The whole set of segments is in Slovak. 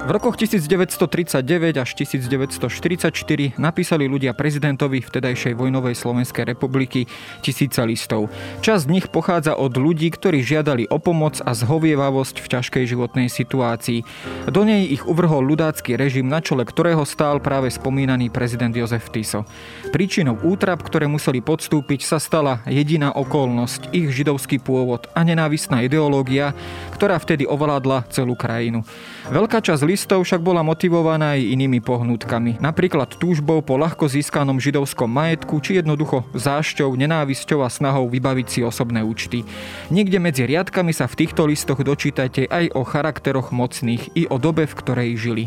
V rokoch 1939 až 1944 napísali ľudia prezidentovi vtedajšej vojnovej Slovenskej republiky tisíce listov. Časť z nich pochádza od ľudí, ktorí žiadali o pomoc a zhovievavosť v ťažkej životnej situácii. Do nej ich uvrhol ľudácky režim, na čele ktorého stál práve spomínaný prezident Jozef Tiso. Príčinou útrap, ktoré museli podstúpiť, sa stala jediná okolnosť, ich židovský pôvod a nenávistná ideológia, ktorá vtedy ovládla celú krajinu. Veľká časť listov však bola motivovaná aj inými pohnutkami, napríklad túžbou po ľahko získanom židovskom majetku či jednoducho zášťou, nenávisťou a snahou vybaviť si osobné účty. Niekde medzi riadkami sa v týchto listoch dočítate aj o charakteroch mocných i o dobe, v ktorej žili.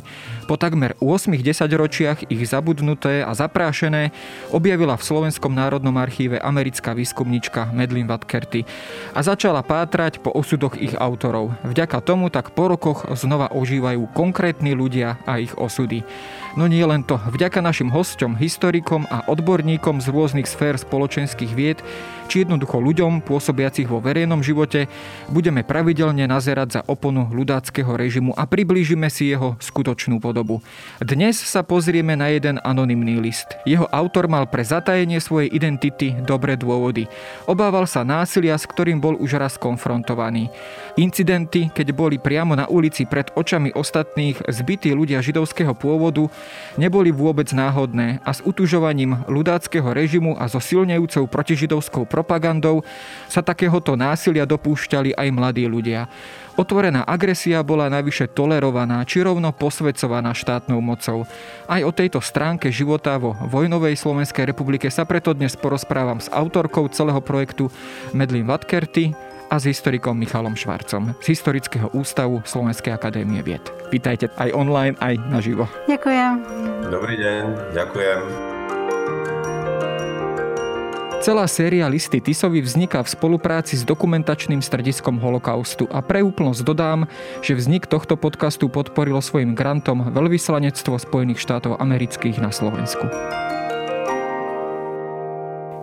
Po takmer 8-10 ročiach ich zabudnuté a zaprášené objavila v Slovenskom národnom archíve americká výskumnička Medlin Vatkerty a začala pátrať po osudoch ich autorov. Vďaka tomu tak po rokoch znova ožili používajú konkrétni ľudia a ich osudy. No nie len to, vďaka našim hosťom, historikom a odborníkom z rôznych sfér spoločenských vied, či jednoducho ľuďom pôsobiacich vo verejnom živote, budeme pravidelne nazerať za oponu ľudáckého režimu a priblížime si jeho skutočnú podobu. Dnes sa pozrieme na jeden anonymný list. Jeho autor mal pre zatajenie svojej identity dobré dôvody. Obával sa násilia, s ktorým bol už raz konfrontovaný. Incidenty, keď boli priamo na ulici pred očami ostatných zbytí ľudia židovského pôvodu, neboli vôbec náhodné a s utužovaním ľudáckého režimu a so silnejúcou protižidovskou propagandou sa takéhoto násilia dopúšťali aj mladí ľudia. Otvorená agresia bola najvyššie tolerovaná či rovno posvedcovaná štátnou mocou. Aj o tejto stránke života vo vojnovej Slovenskej republike sa preto dnes porozprávam s autorkou celého projektu Medlin Vatkerty, a s historikom Michalom Švarcom z Historického ústavu Slovenskej akadémie vied. Vítajte aj online, aj naživo. Ďakujem. Dobrý deň, ďakujem. Celá séria listy Tisovi vzniká v spolupráci s dokumentačným strediskom holokaustu a pre úplnosť dodám, že vznik tohto podcastu podporilo svojim grantom Veľvyslanectvo Spojených štátov amerických na Slovensku.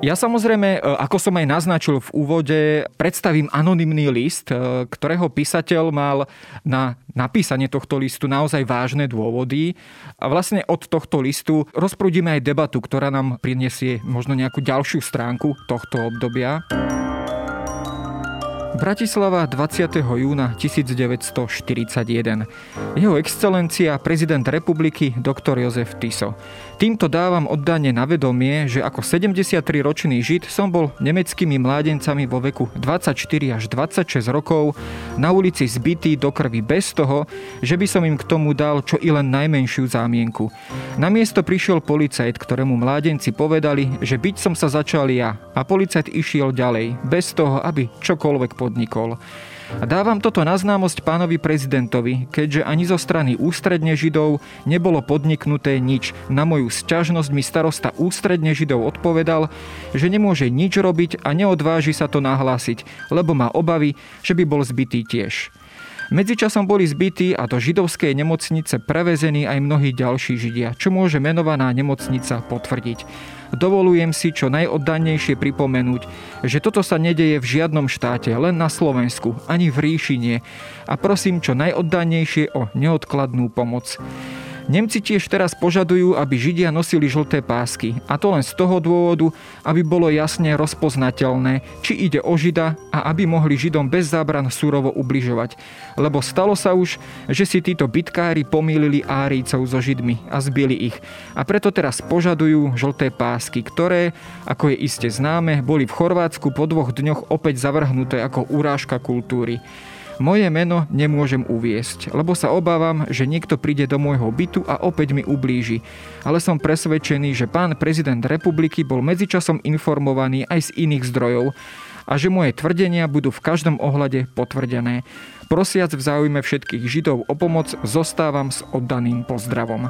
Ja samozrejme, e, ako som aj naznačil v úvode, predstavím anonymný list, e, ktorého písateľ mal na napísanie tohto listu naozaj vážne dôvody. A vlastne od tohto listu rozprúdime aj debatu, ktorá nám prinesie možno nejakú ďalšiu stránku tohto obdobia. Bratislava 20. júna 1941. Jeho excelencia prezident republiky dr. Jozef Tiso. Týmto dávam oddanie na vedomie, že ako 73-ročný žid som bol nemeckými mládencami vo veku 24 až 26 rokov na ulici zbytý do krvi bez toho, že by som im k tomu dal čo i len najmenšiu zámienku. Na miesto prišiel policajt, ktorému mládenci povedali, že byť som sa začal ja a policajt išiel ďalej, bez toho, aby čokoľvek podnikol. Dávam toto na známosť pánovi prezidentovi, keďže ani zo strany ústredne Židov nebolo podniknuté nič. Na moju sťažnosť mi starosta ústredne Židov odpovedal, že nemôže nič robiť a neodváži sa to nahlásiť, lebo má obavy, že by bol zbytý tiež. Medzičasom boli zbytí a do židovskej nemocnice prevezení aj mnohí ďalší židia, čo môže menovaná nemocnica potvrdiť. Dovolujem si čo najoddannejšie pripomenúť, že toto sa nedeje v žiadnom štáte, len na Slovensku, ani v ríšine a prosím čo najoddannejšie o neodkladnú pomoc. Nemci tiež teraz požadujú, aby Židia nosili žlté pásky. A to len z toho dôvodu, aby bolo jasne rozpoznateľné, či ide o Žida a aby mohli Židom bez zábran surovo ubližovať. Lebo stalo sa už, že si títo bitkári pomýlili Árijcov so Židmi a zbili ich. A preto teraz požadujú žlté pásky, ktoré, ako je iste známe, boli v Chorvátsku po dvoch dňoch opäť zavrhnuté ako urážka kultúry. Moje meno nemôžem uviesť, lebo sa obávam, že niekto príde do môjho bytu a opäť mi ublíži. Ale som presvedčený, že pán prezident republiky bol medzičasom informovaný aj z iných zdrojov a že moje tvrdenia budú v každom ohľade potvrdené. Prosiac v záujme všetkých Židov o pomoc, zostávam s oddaným pozdravom.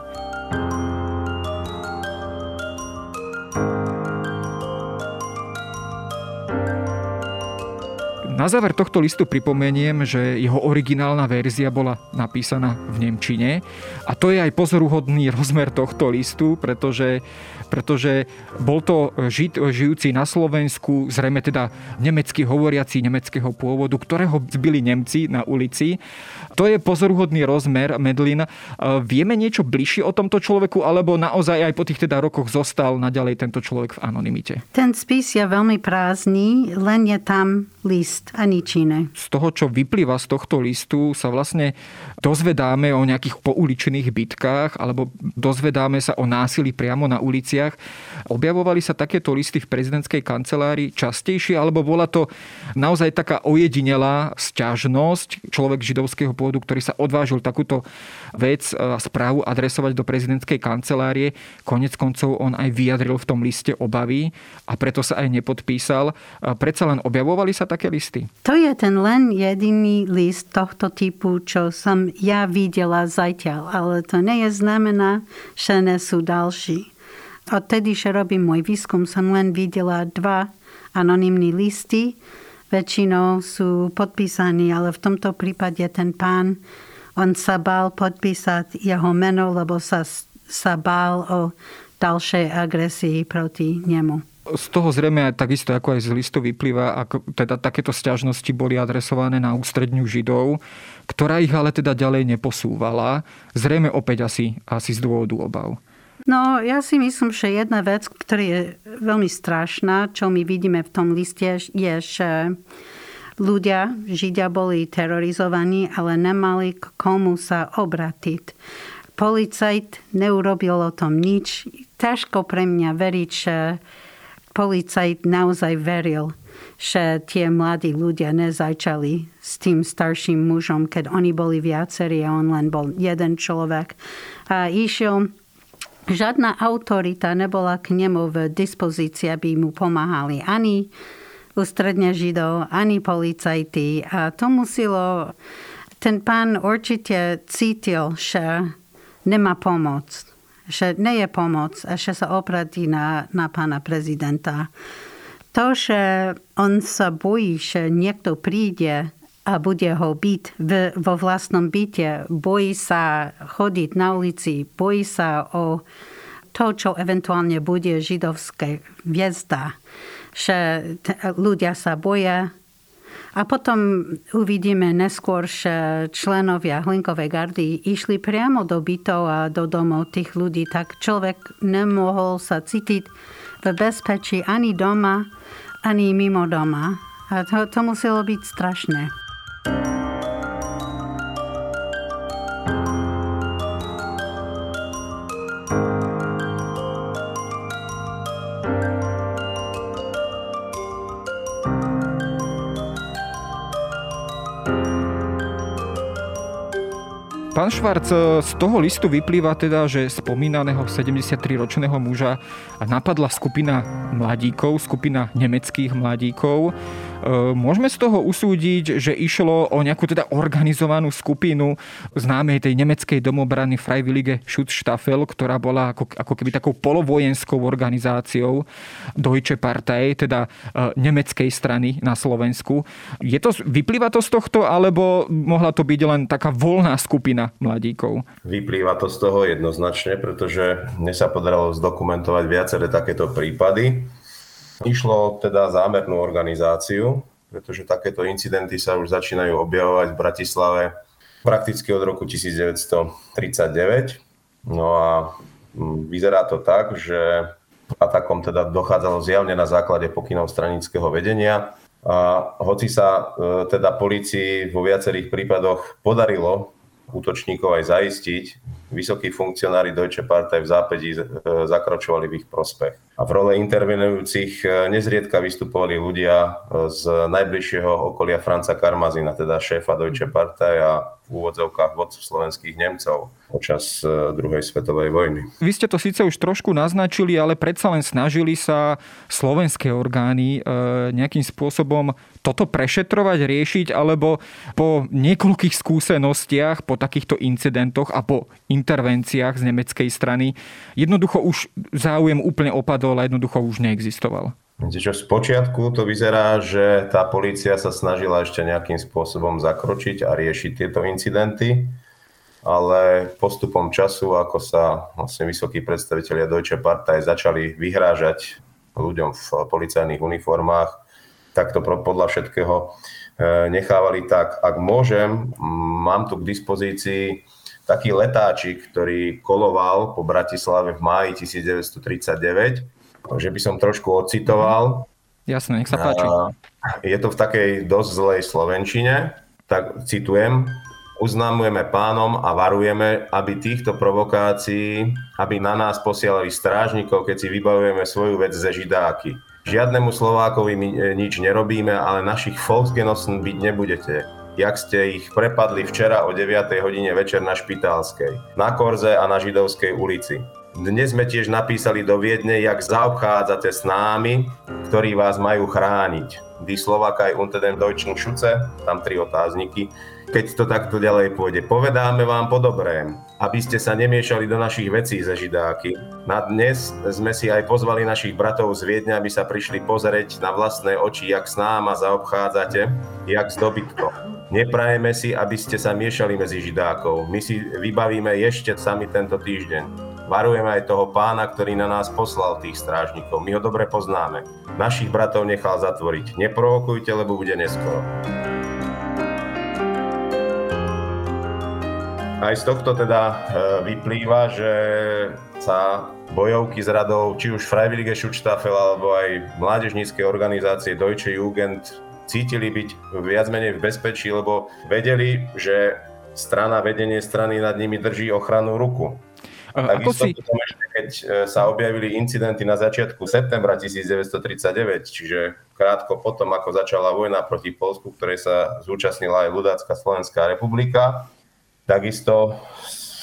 Na záver tohto listu pripomeniem, že jeho originálna verzia bola napísaná v Nemčine. A to je aj pozoruhodný rozmer tohto listu, pretože pretože bol to žid žijúci na Slovensku, zrejme teda nemecký hovoriaci nemeckého pôvodu, ktorého zbili Nemci na ulici. To je pozoruhodný rozmer, Medlin. Vieme niečo bližšie o tomto človeku, alebo naozaj aj po tých teda rokoch zostal naďalej tento človek v anonimite? Ten spis je veľmi prázdny, len je tam list a nič iné. Z toho, čo vyplýva z tohto listu, sa vlastne dozvedáme o nejakých pouličných bitkách, alebo dozvedáme sa o násilí priamo na uliciach veciach. Objavovali sa takéto listy v prezidentskej kancelárii častejšie, alebo bola to naozaj taká ojedinelá sťažnosť človek židovského pôvodu, ktorý sa odvážil takúto vec a správu adresovať do prezidentskej kancelárie. Konec koncov on aj vyjadril v tom liste obavy a preto sa aj nepodpísal. Predsa len objavovali sa také listy? To je ten len jediný list tohto typu, čo som ja videla zatiaľ, ale to nie je znamená, že nie sú ďalší. Odtedy, že robím môj výskum, som len videla dva anonimní listy. Väčšinou sú podpísaní, ale v tomto prípade ten pán, on sa bál podpísať jeho meno, lebo sa, sa bál o ďalšej agresii proti nemu. Z toho zrejme takisto, ako aj z listu vyplýva, ako teda takéto stiažnosti boli adresované na ústredňu Židov, ktorá ich ale teda ďalej neposúvala. Zrejme opäť asi, asi z dôvodu obav. No, ja si myslím, že jedna vec, ktorá je veľmi strašná, čo my vidíme v tom liste, je, že ľudia, Židia boli terorizovaní, ale nemali k komu sa obratiť. Policajt neurobil o tom nič. Ťažko pre mňa veriť, že policajt naozaj veril, že tie mladí ľudia nezačali s tým starším mužom, keď oni boli viacerí a on len bol jeden človek. A išiel Žiadna autorita nebola k nemu v dispozícii, aby mu pomáhali ani ústredne Židov, ani policajti. A to muselo... Ten pán určite cítil, že nemá pomoc, že nie je pomoc a že sa opratí na, na pána prezidenta. To, že on sa bojí, že niekto príde a bude ho byť v, vo vlastnom byte. Bojí sa chodiť na ulici, bojí sa o to, čo eventuálne bude židovské hviezda. Že ľudia sa boja. A potom uvidíme neskôr, že členovia Hlinkovej gardy išli priamo do bytov a do domov tých ľudí, tak človek nemohol sa cítiť v bezpečí ani doma, ani mimo doma. A to, to muselo byť strašné. Švarc, z toho listu vyplýva teda, že spomínaného 73-ročného muža napadla skupina mladíkov, skupina nemeckých mladíkov. E, môžeme z toho usúdiť, že išlo o nejakú teda organizovanú skupinu známej tej nemeckej domobrany Freiwillige Schutzstaffel, ktorá bola ako, ako keby takou polovojenskou organizáciou Deutsche Partei, teda e, nemeckej strany na Slovensku. Je to, vyplýva to z tohto, alebo mohla to byť len taká voľná skupina mladíkov? Vyplýva to z toho jednoznačne, pretože mne sa podarilo zdokumentovať viaceré takéto prípady. Išlo teda zámernú organizáciu, pretože takéto incidenty sa už začínajú objavovať v Bratislave prakticky od roku 1939. No a mm, vyzerá to tak, že atakom teda dochádzalo zjavne na základe pokynov stranického vedenia. A hoci sa e, teda policii vo viacerých prípadoch podarilo útočníkov aj zaistiť, vysokí funkcionári Deutsche Partei v zápätí e, zakročovali v ich prospech. A v role intervenujúcich e, nezriedka vystupovali ľudia z najbližšieho okolia Franca Karmazina, teda šéfa Deutsche Partei a v úvodzovkách vodcu slovenských Nemcov počas e, druhej svetovej vojny. Vy ste to síce už trošku naznačili, ale predsa len snažili sa slovenské orgány e, nejakým spôsobom toto prešetrovať, riešiť, alebo po niekoľkých skúsenostiach, po takýchto incidentoch a po intervenciách z nemeckej strany, jednoducho už záujem úplne opadol a jednoducho už neexistoval. Čo z počiatku to vyzerá, že tá polícia sa snažila ešte nejakým spôsobom zakročiť a riešiť tieto incidenty, ale postupom času, ako sa vlastne vysokí predstavitelia Deutsche Partei začali vyhrážať ľuďom v policajných uniformách, tak to podľa všetkého e, nechávali tak. Ak môžem, mám tu k dispozícii taký letáčik, ktorý koloval po Bratislave v máji 1939 Takže by som trošku ocitoval. Jasné, nech sa páči. Je to v takej dosť zlej slovenčine, tak citujem. Uznamujeme pánom a varujeme, aby týchto provokácií, aby na nás posielali strážnikov, keď si vybavujeme svoju vec ze židáky. Žiadnemu Slovákovi my e, nič nerobíme, ale našich Volksgenossen byť nebudete jak ste ich prepadli včera o 9. hodine večer na Špitálskej, na Korze a na Židovskej ulici. Dnes sme tiež napísali do Viedne, jak zaobchádzate s námi, ktorí vás majú chrániť. Die Slovakaj unter den Deutschen Schutze, tam tri otázniky. Keď to takto ďalej pôjde, povedáme vám po dobrém, aby ste sa nemiešali do našich vecí ze Židáky. Na dnes sme si aj pozvali našich bratov z Viedne, aby sa prišli pozrieť na vlastné oči, jak s náma zaobchádzate, jak s dobytkom. Neprajeme si, aby ste sa miešali medzi Židákov. My si vybavíme ešte sami tento týždeň. Varujeme aj toho pána, ktorý na nás poslal tých strážnikov. My ho dobre poznáme. Našich bratov nechal zatvoriť. Neprovokujte, lebo bude neskoro. Aj z tohto teda e, vyplýva, že sa bojovky s radou, či už Freiwillige Schutzstaffel alebo aj mládežnícke organizácie Deutsche Jugend cítili byť viac menej v bezpečí, lebo vedeli, že strana, vedenie strany nad nimi drží ochrannú ruku. Takisto si... potom ešte, keď e, sa objavili incidenty na začiatku septembra 1939, čiže krátko potom, ako začala vojna proti Polsku, ktorej sa zúčastnila aj Ľudácka Slovenská republika, takisto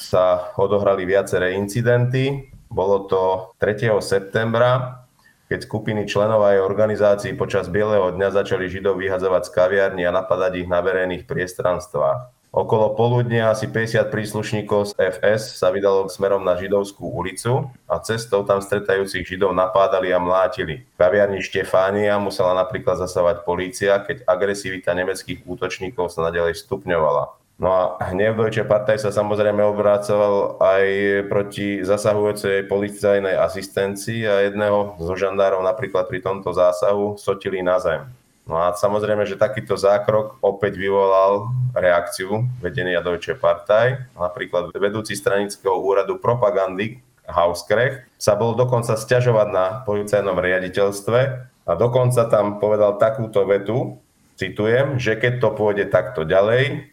sa odohrali viaceré incidenty. Bolo to 3. septembra, keď skupiny členov aj organizácií počas Bieleho dňa začali Židov vyhadzovať z kaviarní a napadať ich na verejných priestranstvách. Okolo poludnia asi 50 príslušníkov z FS sa vydalo smerom na Židovskú ulicu a cestou tam stretajúcich Židov napádali a mlátili. V kaviarni Štefánia musela napríklad zasávať polícia, keď agresivita nemeckých útočníkov sa nadalej stupňovala. No a hnev Deutsche Partei sa samozrejme obrácoval aj proti zasahujúcej policajnej asistencii a jedného zo žandárov napríklad pri tomto zásahu sotili na zem. No a samozrejme, že takýto zákrok opäť vyvolal reakciu vedenia Deutsche Partei. Napríklad vedúci stranického úradu propagandy Hauskrecht sa bol dokonca stiažovať na policajnom riaditeľstve a dokonca tam povedal takúto vetu, citujem, že keď to pôjde takto ďalej,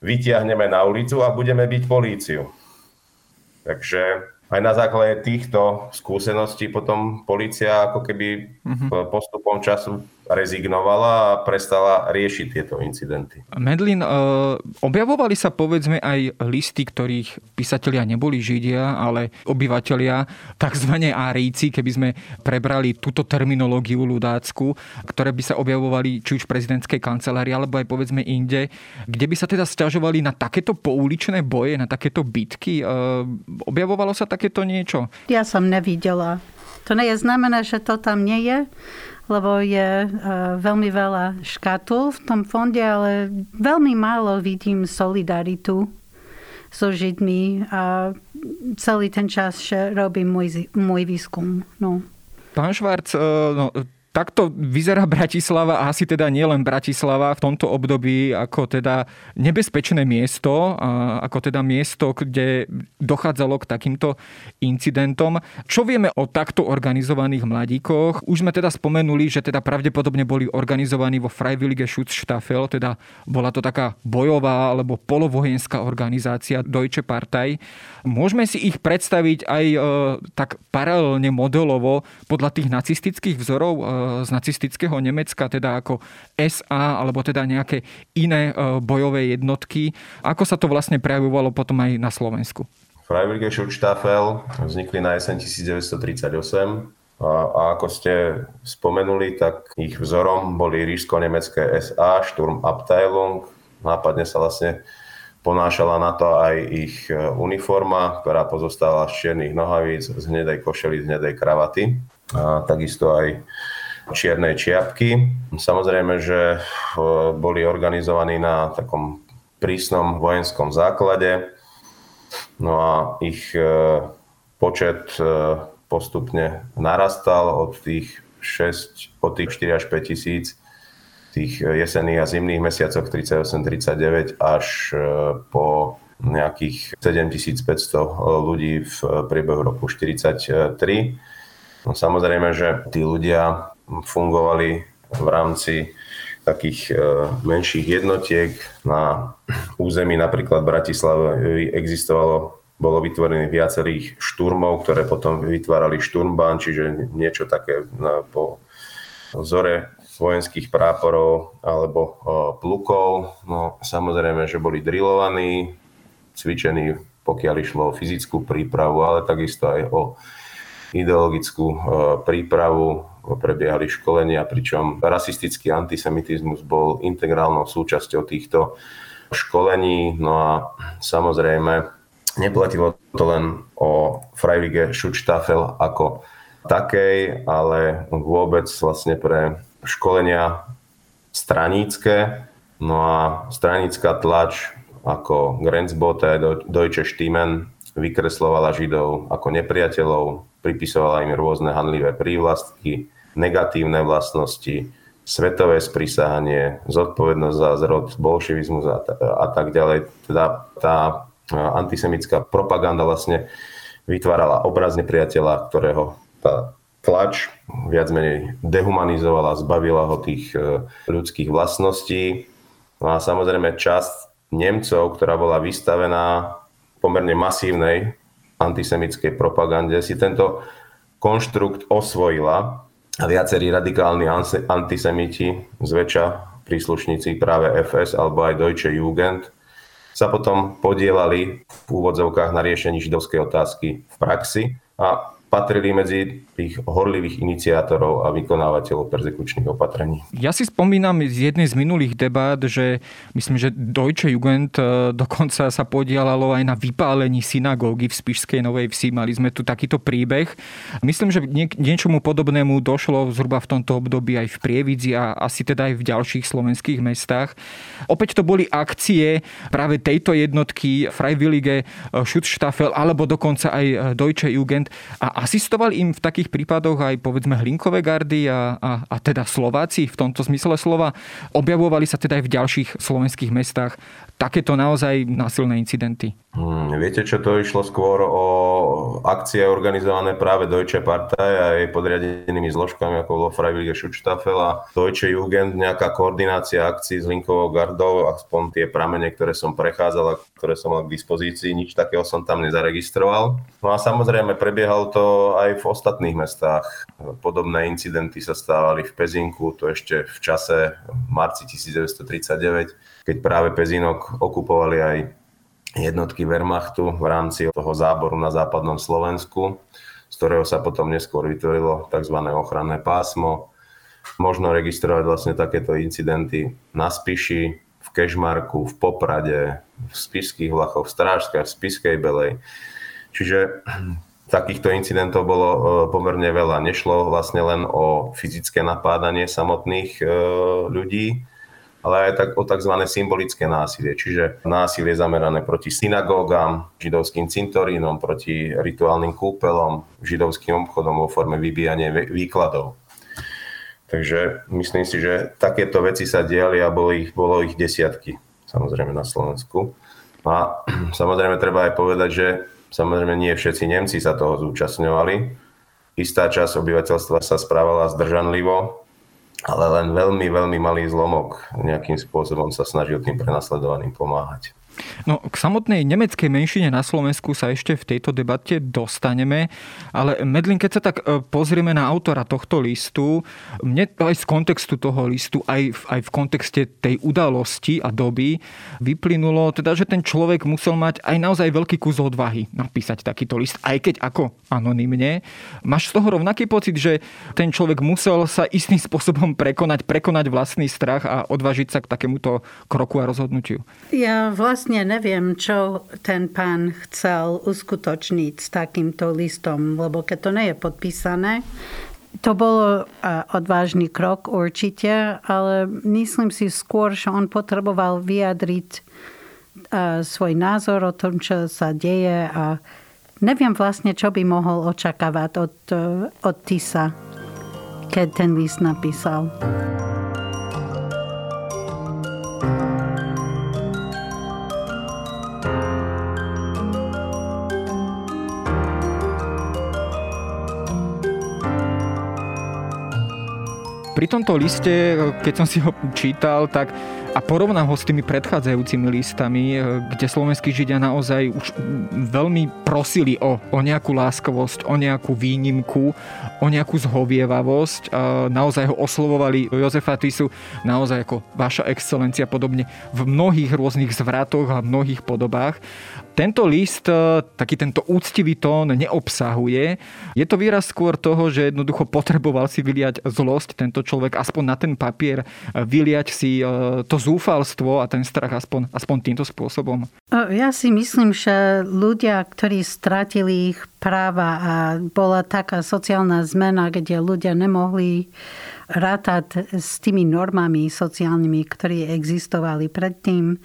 vytiahneme na ulicu a budeme byť políciu. Takže aj na základe týchto skúseností potom policia ako keby mm-hmm. postupom času rezignovala a prestala riešiť tieto incidenty. Medlin, e, objavovali sa povedzme aj listy, ktorých písatelia neboli Židia, ale obyvateľia, tzv. árijci, keby sme prebrali túto terminológiu ľudácku, ktoré by sa objavovali či už v prezidentskej kancelárii, alebo aj povedzme inde, kde by sa teda stiažovali na takéto pouličné boje, na takéto bitky. E, objavovalo sa takéto niečo? Ja som nevidela. To nie je znamená, že to tam nie je, lebo je uh, veľmi veľa škatul v tom fonde, ale veľmi málo vidím solidaritu so Židmi a celý ten čas, robím môj, môj výskum. No. Pán Švarc, e, no, takto vyzerá Bratislava a asi teda nielen Bratislava v tomto období ako teda nebezpečné miesto, ako teda miesto, kde dochádzalo k takýmto incidentom. Čo vieme o takto organizovaných mladíkoch? Už sme teda spomenuli, že teda pravdepodobne boli organizovaní vo Freiwillige Schutzstaffel, teda bola to taká bojová alebo polovojenská organizácia Deutsche Partei. Môžeme si ich predstaviť aj e, tak paralelne modelovo podľa tých nacistických vzorov e, z nacistického Nemecka, teda ako SA alebo teda nejaké iné e, bojové jednotky. Ako sa to vlastne prejavovalo potom aj na Slovensku? Freiwillige Schutzstaffel vznikli na jeseň 1938 a, a ako ste spomenuli, tak ich vzorom boli ríšsko-nemecké SA, Sturmabteilung. Nápadne sa vlastne ponášala na to aj ich e, uniforma, ktorá pozostala z čiernych nohavíc, z hnedej košely, z hnedej kravaty. A takisto aj čiernej čiapky. Samozrejme, že e, boli organizovaní na takom prísnom vojenskom základe. No a ich e, počet postupne narastal od tých 6, od tých 4 až 5 tisíc tých jesenných a zimných mesiacoch 38-39 až e, po nejakých 7500 e, ľudí v priebehu roku 43. No, samozrejme, že tí ľudia fungovali v rámci takých e, menších jednotiek. Na území napríklad Bratislavy existovalo bolo vytvorených viacerých šturmov, ktoré potom vytvárali šturmbán, čiže niečo také po vzore vojenských práporov alebo plukov. No, samozrejme, že boli drillovaní, cvičení, pokiaľ išlo o fyzickú prípravu, ale takisto aj o ideologickú prípravu, prebiehali školenia, pričom rasistický antisemitizmus bol integrálnou súčasťou týchto školení. No a samozrejme, neplatilo to len o Freiwillige Schutzstaffel ako takej, ale vôbec vlastne pre školenia stranícke. No a stranícka tlač ako Grenzbote, Deutsche Stimmen vykreslovala Židov ako nepriateľov, pripisovala im rôzne hanlivé prívlastky, negatívne vlastnosti, svetové sprisahanie, zodpovednosť za zrod, bolševizmus a, a tak ďalej. Teda tá antisemická propaganda vlastne vytvárala obraz nepriateľa, ktorého tá tlač viac menej dehumanizovala, zbavila ho tých e, ľudských vlastností. No a samozrejme časť Nemcov, ktorá bola vystavená pomerne masívnej antisemickej propagande, si tento konštrukt osvojila a viacerí radikálni antisemiti, zväčša príslušníci práve FS alebo aj Deutsche Jugend, sa potom podielali v úvodzovkách na riešení židovskej otázky v praxi a patrili medzi tých horlivých iniciátorov a vykonávateľov persekučných opatrení. Ja si spomínam z jednej z minulých debát, že myslím, že Deutsche Jugend e, dokonca sa podielalo aj na vypálení synagógy v Spišskej Novej Vsi. Mali sme tu takýto príbeh. Myslím, že niečomu podobnému došlo zhruba v tomto období aj v Prievidzi a asi teda aj v ďalších slovenských mestách. Opäť to boli akcie práve tejto jednotky Freiwillige Schutzstaffel alebo dokonca aj e, Deutsche Jugend a asistoval im v takých prípadoch aj povedzme Hlinkové gardy a, a, a teda Slováci v tomto zmysle slova. Objavovali sa teda aj v ďalších slovenských mestách takéto naozaj násilné incidenty? Hmm, viete, čo to išlo skôr o akcie organizované práve Deutsche Partei a jej podriadenými zložkami, ako bolo Freiwillige Schutzstaffel a Deutsche Jugend, nejaká koordinácia akcií s Linkovou gardou, aspoň tie pramene, ktoré som prechádzal a ktoré som mal k dispozícii, nič takého som tam nezaregistroval. No a samozrejme prebiehalo to aj v ostatných mestách. Podobné incidenty sa stávali v Pezinku, to ešte v čase v marci 1939 keď práve Pezinok okupovali aj jednotky Wehrmachtu v rámci toho záboru na západnom Slovensku, z ktorého sa potom neskôr vytvorilo tzv. ochranné pásmo. Možno registrovať vlastne takéto incidenty na Spiši, v Kešmarku, v Poprade, v Spišských Vlachoch, v Strážskách, v Spiskej Belej. Čiže takýchto incidentov bolo e, pomerne veľa. Nešlo vlastne len o fyzické napádanie samotných e, ľudí, ale aj tak, o tzv. symbolické násilie, čiže násilie zamerané proti synagógam, židovským cintorínom, proti rituálnym kúpelom, židovským obchodom vo forme vybíjania výkladov. Takže myslím si, že takéto veci sa diali a bolo ich, bolo ich desiatky, samozrejme na Slovensku. A samozrejme treba aj povedať, že samozrejme nie všetci Nemci sa toho zúčastňovali. Istá časť obyvateľstva sa správala zdržanlivo, ale len veľmi, veľmi malý zlomok nejakým spôsobom sa snažil tým prenasledovaným pomáhať. No, k samotnej nemeckej menšine na Slovensku sa ešte v tejto debate dostaneme, ale Medlin, keď sa tak e, pozrieme na autora tohto listu, mne aj z kontextu toho listu, aj v, aj v kontexte tej udalosti a doby vyplynulo, teda, že ten človek musel mať aj naozaj veľký kus odvahy napísať takýto list, aj keď ako anonymne. Máš z toho rovnaký pocit, že ten človek musel sa istým spôsobom prekonať, prekonať vlastný strach a odvážiť sa k takémuto kroku a rozhodnutiu? Ja vlastne vlastne neviem, čo ten pán chcel uskutočniť s takýmto listom, lebo keď to nie je podpísané, to bolo odvážny krok určite, ale myslím si skôr, že on potreboval vyjadriť svoj názor o tom, čo sa deje a neviem vlastne, čo by mohol očakávať od, od Tisa, keď ten list napísal. Pri tomto liste, keď som si ho čítal, tak a porovnám ho s tými predchádzajúcimi listami, kde slovenskí židia naozaj už veľmi prosili o, o nejakú láskavosť, o nejakú výnimku, o nejakú zhovievavosť. Naozaj ho oslovovali Jozefa Tisu naozaj ako vaša excelencia podobne v mnohých rôznych zvratoch a mnohých podobách. Tento list, e, taký tento úctivý tón neobsahuje. Je to výraz skôr toho, že jednoducho potreboval si vyliať zlosť tento človek, aspoň na ten papier, e, vyliať si e, to zúfalstvo a ten strach aspoň, aspoň týmto spôsobom. Ja si myslím, že ľudia, ktorí stratili ich práva a bola taká sociálna zmena, kde ľudia nemohli rátať s tými normami sociálnymi, ktorí existovali predtým,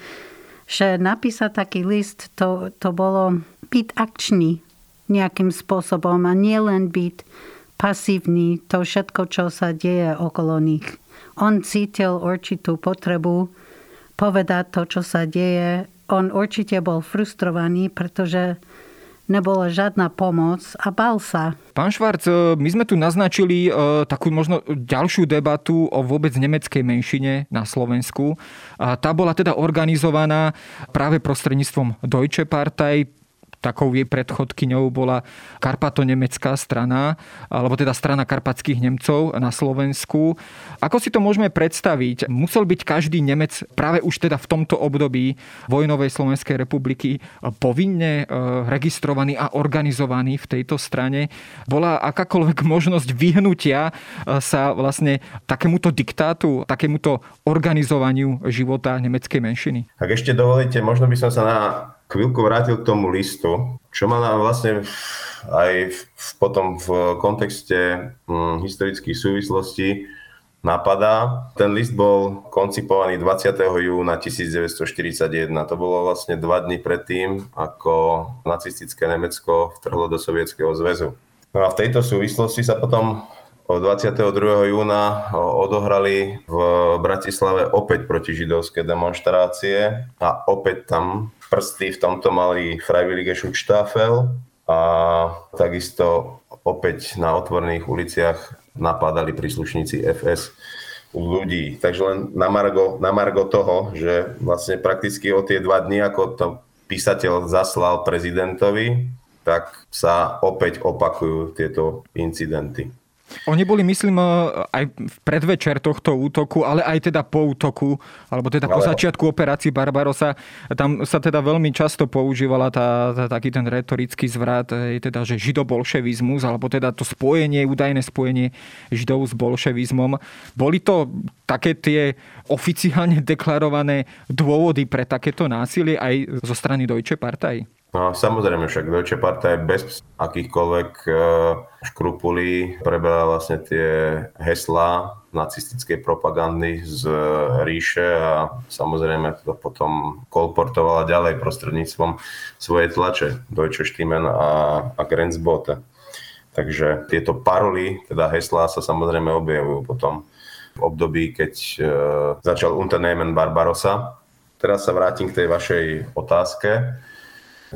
že napísať taký list, to, to bolo byť akčný nejakým spôsobom a nielen byť pasívny, to všetko, čo sa deje okolo nich. On cítil určitú potrebu povedať to, čo sa deje. On určite bol frustrovaný, pretože nebola žiadna pomoc a bal sa. Pán Švarc, e, my sme tu naznačili e, takú možno ďalšiu debatu o vôbec nemeckej menšine na Slovensku. Tá bola teda organizovaná práve prostredníctvom Deutsche Partei, Takou jej predchodkyňou bola Karpato-nemecká strana, alebo teda strana karpatských Nemcov na Slovensku. Ako si to môžeme predstaviť? Musel byť každý Nemec práve už teda v tomto období vojnovej Slovenskej republiky povinne e, registrovaný a organizovaný v tejto strane. Bola akákoľvek možnosť vyhnutia e, sa vlastne takémuto diktátu, takémuto organizovaniu života nemeckej menšiny? Ak ešte dovolíte, možno by som sa na chvíľku vrátil k tomu listu, čo ma vlastne aj v, potom v kontexte hm, historických súvislostí napadá. Ten list bol koncipovaný 20. júna 1941. To bolo vlastne dva dny predtým, ako nacistické Nemecko vtrhlo do Sovietskeho zväzu. No a v tejto súvislosti sa potom 22. júna odohrali v Bratislave opäť protižidovské demonstrácie a opäť tam prsty v tomto mali Freiwillige Schutzstaffel a takisto opäť na otvorených uliciach napadali príslušníci FS ľudí. Takže len na margo, na margo toho, že vlastne prakticky o tie dva dny, ako to písateľ zaslal prezidentovi, tak sa opäť opakujú tieto incidenty. Oni boli, myslím, e, aj v predvečer tohto útoku, ale aj teda po útoku, alebo teda po začiatku operácii Barbarosa. Tam sa teda veľmi často používala tá, tá, taký ten retorický zvrat, teda, že židobolševizmus, alebo teda to spojenie, údajné spojenie židov s bolševizmom. Boli to také tie oficiálne deklarované dôvody pre takéto násilie aj zo strany Deutsche Partei? No samozrejme však Deutsche Partei bez akýchkoľvek e, škrupulí preberá vlastne tie heslá nacistickej propagandy z ríše a samozrejme to potom kolportovala ďalej prostredníctvom svojej tlače Deutsche Stimmen a, a Grenzbote. Takže tieto paroly, teda heslá sa samozrejme objavujú potom v období, keď e, začal Unternehmen Barbarossa. Teraz sa vrátim k tej vašej otázke.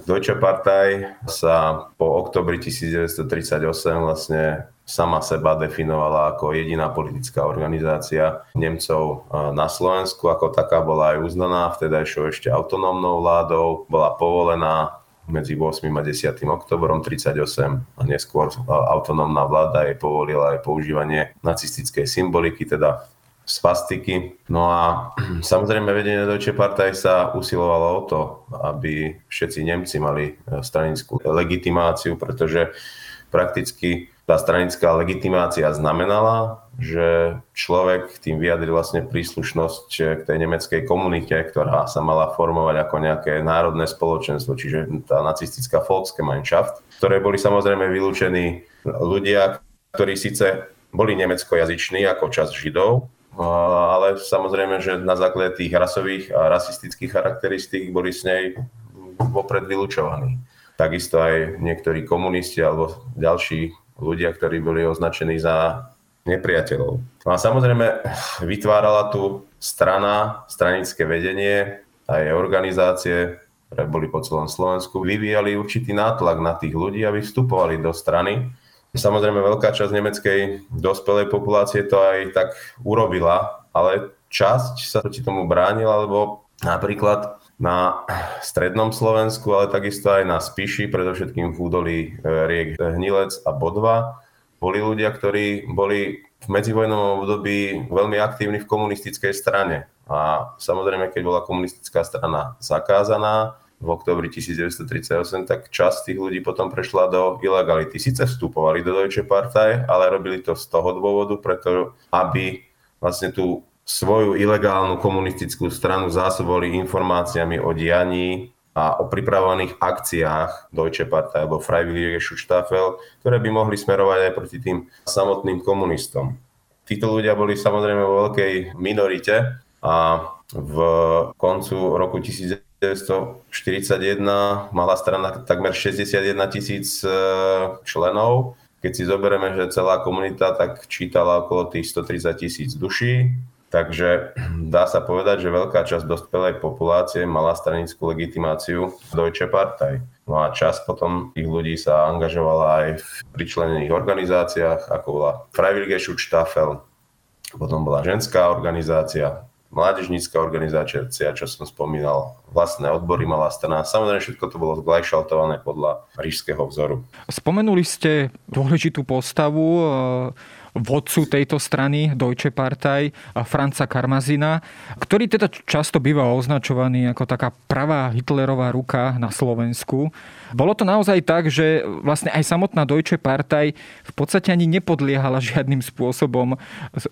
Deutsche Partei sa po oktobri 1938 vlastne sama seba definovala ako jediná politická organizácia Nemcov e, na Slovensku. Ako taká bola aj uznaná vtedajšou ešte autonómnou vládou, bola povolená medzi 8. a 10. oktobrom 38 a neskôr autonómna vláda jej povolila aj používanie nacistickej symboliky, teda svastiky. No a samozrejme vedenie Deutsche Partei sa usilovalo o to, aby všetci Nemci mali e, stranickú legitimáciu, pretože prakticky tá stranická legitimácia znamenala, že človek tým vyjadri vlastne príslušnosť k tej nemeckej komunite, ktorá sa mala formovať ako nejaké národné spoločenstvo, čiže tá nacistická Volksgemeinschaft, ktoré boli samozrejme vylúčení ľudia, ktorí síce boli nemeckojazyční ako čas Židov, ale samozrejme, že na základe tých rasových a rasistických charakteristík boli s nej vopred vylúčovaní. Takisto aj niektorí komunisti alebo ďalší ľudia, ktorí boli označení za nepriateľov. No a samozrejme vytvárala tu strana, stranické vedenie, aj organizácie, ktoré boli po celom Slovensku, vyvíjali určitý nátlak na tých ľudí, aby vstupovali do strany. Samozrejme veľká časť nemeckej dospelej populácie to aj tak urobila, ale časť sa proti tomu bránila, lebo napríklad na strednom Slovensku, ale takisto aj na Spiši, predovšetkým v údolí e, riek Hnilec a Bodva, boli ľudia, ktorí boli v medzivojnovom období veľmi aktívni v komunistickej strane. A samozrejme, keď bola komunistická strana zakázaná v oktobri 1938, tak časť tých ľudí potom prešla do ilegality. Sice vstupovali do Deutsche Partei, ale robili to z toho dôvodu, preto aby vlastne tú svoju ilegálnu komunistickú stranu zásobovali informáciami o dianí a o pripravovaných akciách Deutsche Partei alebo Freiwillige Schutzstaffel, ktoré by mohli smerovať aj proti tým samotným komunistom. Títo ľudia boli samozrejme vo veľkej minorite a v koncu roku 1941 mala strana takmer 61 tisíc e, členov. Keď si zoberieme, že celá komunita tak čítala okolo tých 130 tisíc duší, Takže dá sa povedať, že veľká časť dospelej populácie mala stranickú legitimáciu Deutsche Partei. No a čas potom tých ľudí sa angažovala aj v pričlenených organizáciách, ako bola Freiwillige Schutzstaffel, potom bola ženská organizácia, mládežnícka organizácia, čo som spomínal, vlastné odbory mala strana. Samozrejme, všetko to bolo zglajšaltované podľa rížského vzoru. Spomenuli ste dôležitú postavu vodcu tejto strany Deutsche Partei, Franca Karmazina, ktorý teda často býva označovaný ako taká pravá Hitlerová ruka na Slovensku. Bolo to naozaj tak, že vlastne aj samotná Deutsche Partei v podstate ani nepodliehala žiadnym spôsobom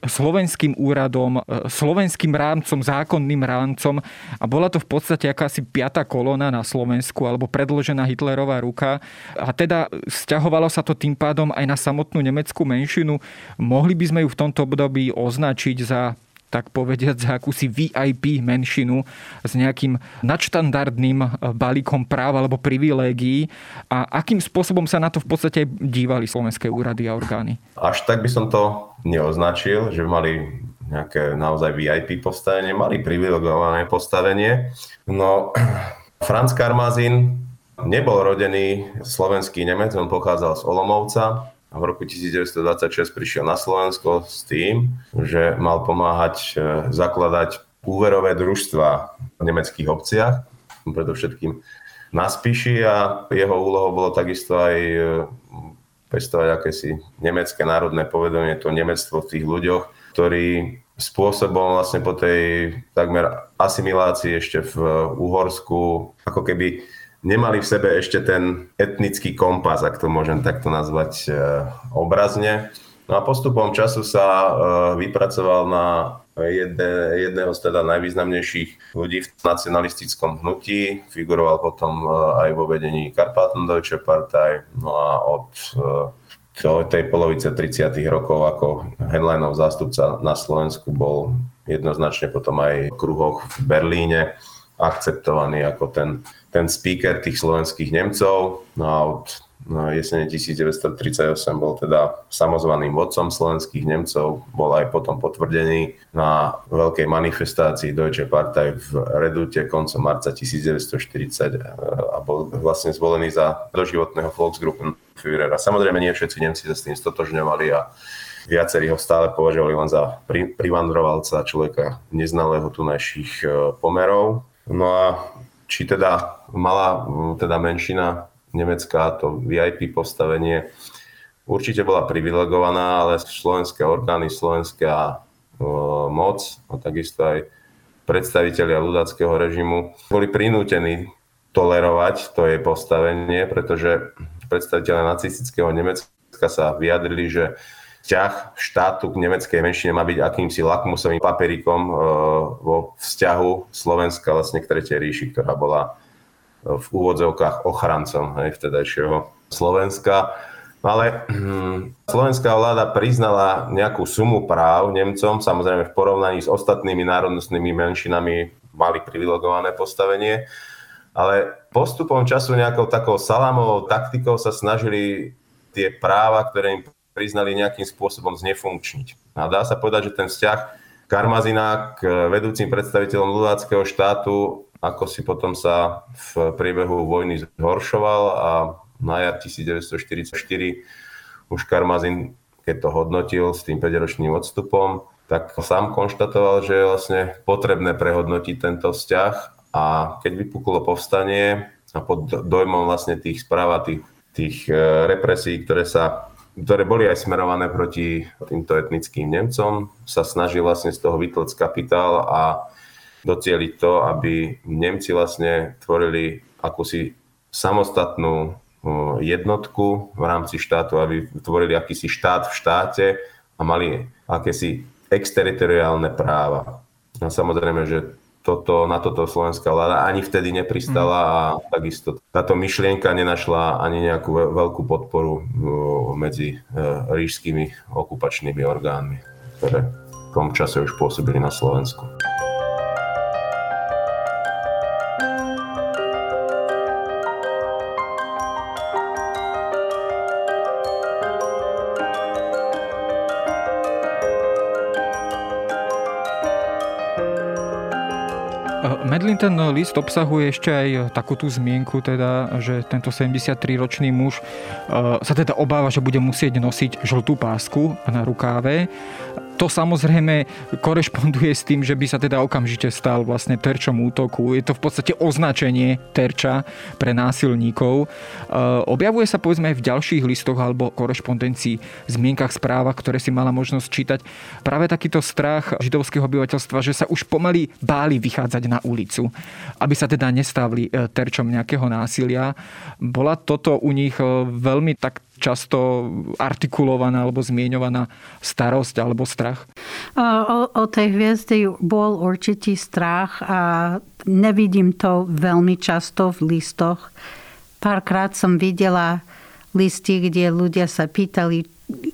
slovenským úradom, slovenským rámcom, zákonným rámcom a bola to v podstate akási piata kolona na Slovensku alebo predložená Hitlerová ruka a teda stiahovalo sa to tým pádom aj na samotnú nemeckú menšinu. Mohli by sme ju v tomto období označiť za tak povediať za akúsi VIP menšinu s nejakým nadštandardným balíkom práv alebo privilégií a akým spôsobom sa na to v podstate dívali slovenské úrady a orgány? Až tak by som to neoznačil, že mali nejaké naozaj VIP postavenie, mali privilegované postavenie. No, Franz Karmazin nebol rodený slovenský Nemec, on pochádzal z Olomovca, a v roku 1926 prišiel na Slovensko s tým, že mal pomáhať e, zakladať úverové družstva v nemeckých obciach, predovšetkým na Spiši a jeho úlohou bolo takisto aj e, pestovať akési nemecké národné povedomie, to nemectvo v tých ľuďoch, ktorí spôsobom vlastne po tej takmer asimilácii ešte v Uhorsku, ako keby nemali v sebe ešte ten etnický kompas, ak to môžem takto nazvať e, obrazne. No a postupom času sa e, vypracoval na jedne, jedného z teda najvýznamnejších ľudí v nacionalistickom hnutí. Figuroval potom e, aj vo vedení Karpaten Deutsche Partei. No a od tej polovice 30. rokov ako headlineov zástupca na Slovensku bol jednoznačne potom aj v kruhoch v Berlíne akceptovaný ako ten ten speaker tých slovenských Nemcov. No a od jesene 1938 bol teda samozvaným vodcom slovenských Nemcov, bol aj potom potvrdený na veľkej manifestácii Deutsche Partei v Redute koncom marca 1940 a bol vlastne zvolený za doživotného Volksgruppenführera. Samozrejme nie všetci Nemci sa s tým stotožňovali a viacerí ho stále považovali len za privandrovalca, človeka neznalého tunajších e, pomerov. No a či teda mala teda menšina nemecká to VIP postavenie určite bola privilegovaná, ale slovenské orgány, slovenská e, moc a takisto aj predstavitelia ľudáckého režimu boli prinútení tolerovať to jej postavenie, pretože predstaviteľe nacistického Nemecka sa vyjadrili, že vzťah štátu k nemeckej menšine má byť akýmsi lakmusovým paperikom e, vo vzťahu Slovenska vlastne k Tretej ríši, ktorá bola v úvodzovkách ochrancom hej, vtedajšieho Slovenska. Ale hm, slovenská vláda priznala nejakú sumu práv Nemcom, samozrejme v porovnaní s ostatnými národnostnými menšinami mali privilegované postavenie, ale postupom času nejakou takou salámovou taktikou sa snažili tie práva, ktoré im priznali nejakým spôsobom znefunkčniť. A dá sa povedať, že ten vzťah Karmazina k vedúcim predstaviteľom ľudáckého štátu ako si potom sa v priebehu vojny zhoršoval a na jar 1944 už Karmazin, keď to hodnotil s tým 5-ročným odstupom, tak sám konštatoval, že je vlastne potrebné prehodnotiť tento vzťah a keď vypuklo povstanie a pod dojmom vlastne tých správ a tých, tých e, represí, ktoré sa ktoré boli aj smerované proti týmto etnickým Nemcom, sa snažil vlastne z toho vytlc kapitál a docieliť to, aby Nemci vlastne tvorili akúsi samostatnú jednotku v rámci štátu, aby tvorili akýsi štát v štáte a mali akési exteritoriálne práva. A samozrejme, že toto, na toto slovenská vláda ani vtedy nepristala a takisto táto myšlienka nenašla ani nejakú veľkú podporu medzi e, rížskými okupačnými orgánmi, ktoré v tom čase už pôsobili na Slovensku. Ten list obsahuje ešte aj takú tú zmienku, teda, že tento 73-ročný muž uh, sa teda obáva, že bude musieť nosiť žltú pásku na rukáve to samozrejme korešponduje s tým, že by sa teda okamžite stal vlastne terčom útoku. Je to v podstate označenie terča pre násilníkov. E, objavuje sa povedzme aj v ďalších listoch alebo korešpondencii, zmienkach, správach, ktoré si mala možnosť čítať. Práve takýto strach židovského obyvateľstva, že sa už pomaly báli vychádzať na ulicu, aby sa teda nestávli e, terčom nejakého násilia. Bola toto u nich e, veľmi tak často artikulovaná alebo zmieňovaná starosť alebo strach? O, o tej hviezdy bol určitý strach a nevidím to veľmi často v listoch. Párkrát som videla listy, kde ľudia sa pýtali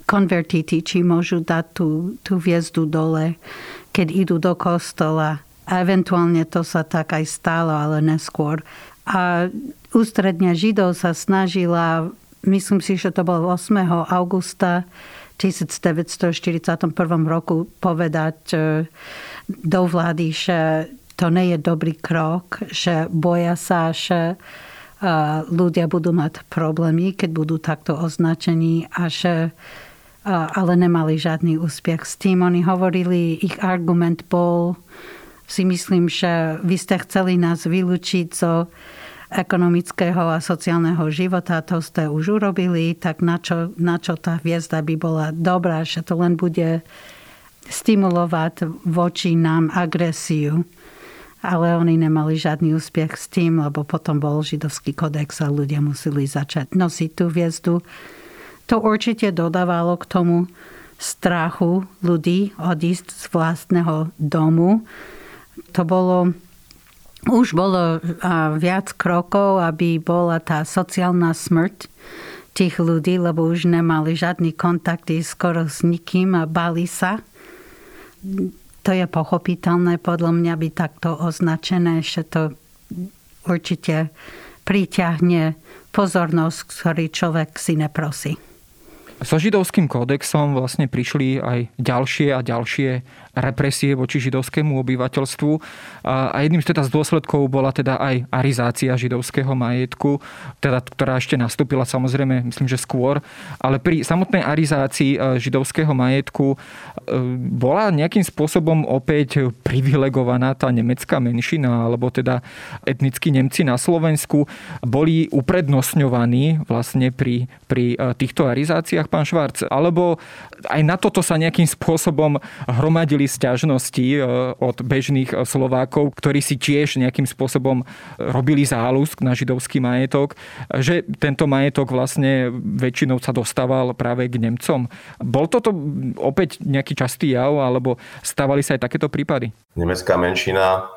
konvertity, či môžu dať tú, tú hviezdu dole, keď idú do kostola. A eventuálne to sa tak aj stalo, ale neskôr. A ústredňa Židov sa snažila myslím si, že to bolo 8. augusta 1941 roku povedať e, do vlády, že to nie je dobrý krok, že boja sa, že e, ľudia budú mať problémy, keď budú takto označení a že e, ale nemali žiadny úspech s tým. Oni hovorili, ich argument bol, si myslím, že vy ste chceli nás vylúčiť zo ekonomického a sociálneho života, to ste už urobili, tak na čo, na čo tá hviezda by bola dobrá, že to len bude stimulovať voči nám agresiu. Ale oni nemali žiadny úspech s tým, lebo potom bol židovský kodex a ľudia museli začať nosiť tú hviezdu. To určite dodávalo k tomu strachu ľudí odísť z vlastného domu. To bolo už bolo viac krokov, aby bola tá sociálna smrť tých ľudí, lebo už nemali žiadny kontakty skoro s nikým a bali sa. To je pochopiteľné podľa mňa by takto označené, že to určite priťahne pozornosť, ktorý človek si neprosí. So židovským kódexom vlastne prišli aj ďalšie a ďalšie represie voči židovskému obyvateľstvu. A jedným z, teda z dôsledkov bola teda aj arizácia židovského majetku, teda, ktorá ešte nastúpila samozrejme, myslím, že skôr. Ale pri samotnej arizácii e, židovského majetku e, bola nejakým spôsobom opäť privilegovaná tá nemecká menšina, alebo teda etnickí Nemci na Slovensku boli uprednostňovaní vlastne pri, pri e, týchto arizáciách, pán Švarc? Alebo aj na toto sa nejakým spôsobom hromadili sťažnosti e, od bežných e, Slovákov, ktorí si tiež nejakým spôsobom robili záľusk na židovský majetok, že tento majetok vlastne väčšinou sa dostával práve k Nemcom. Bol toto opäť nejaký častý jav, alebo stávali sa aj takéto prípady? Nemecká menšina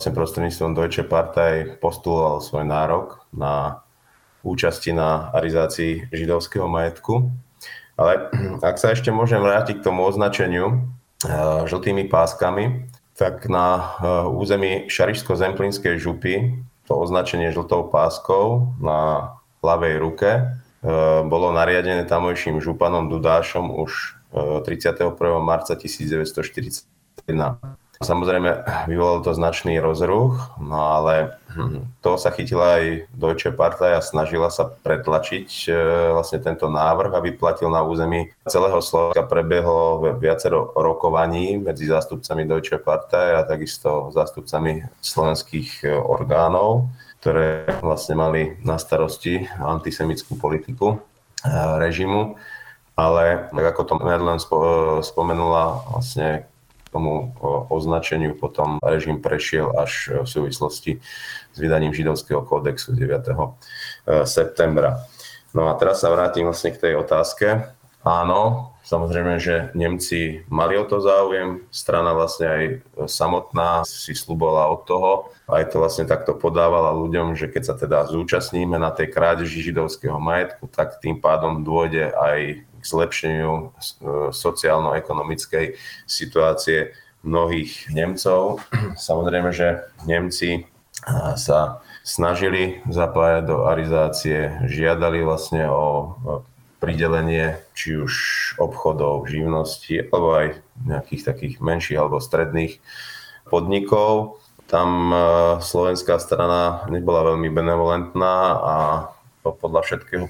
vlastne prostredníctvom Deutsche Partei postuloval svoj nárok na účasti na arizácii židovského majetku. Ale ak sa ešte môžem vrátiť k tomu označeniu, žltými páskami, tak na eh, území Šarišsko-Zemplínskej župy to označenie žltou páskou na ľavej ruke eh, bolo nariadené tamojším županom Dudášom už 31. marca 1941. Samozrejme, vyvolalo to značný rozruch, no ale toho sa chytila aj Deutsche Partei a snažila sa pretlačiť e, vlastne tento návrh, aby platil na území celého Slovenska. Prebehlo viacero rokovaní medzi zástupcami Deutsche Partei a takisto zástupcami slovenských e, orgánov, ktoré vlastne mali na starosti antisemickú politiku e, režimu. Ale tak ako to Medlen spomenula, vlastne tomu označeniu potom režim prešiel až v súvislosti s vydaním židovského kódexu 9. E, septembra. No a teraz sa vrátim vlastne k tej otázke. Áno, samozrejme, že Nemci mali o to záujem, strana vlastne aj samotná si slubovala od toho, aj to vlastne takto podávala ľuďom, že keď sa teda zúčastníme na tej krádeži židovského majetku, tak tým pádom dôjde aj k zlepšeniu e, sociálno-ekonomickej situácie mnohých Nemcov. Samozrejme, že Nemci e, sa snažili zapájať do arizácie, žiadali vlastne o pridelenie či už obchodov, živností, alebo aj nejakých takých menších alebo stredných podnikov. Tam e, slovenská strana nebola veľmi benevolentná a podľa všetkého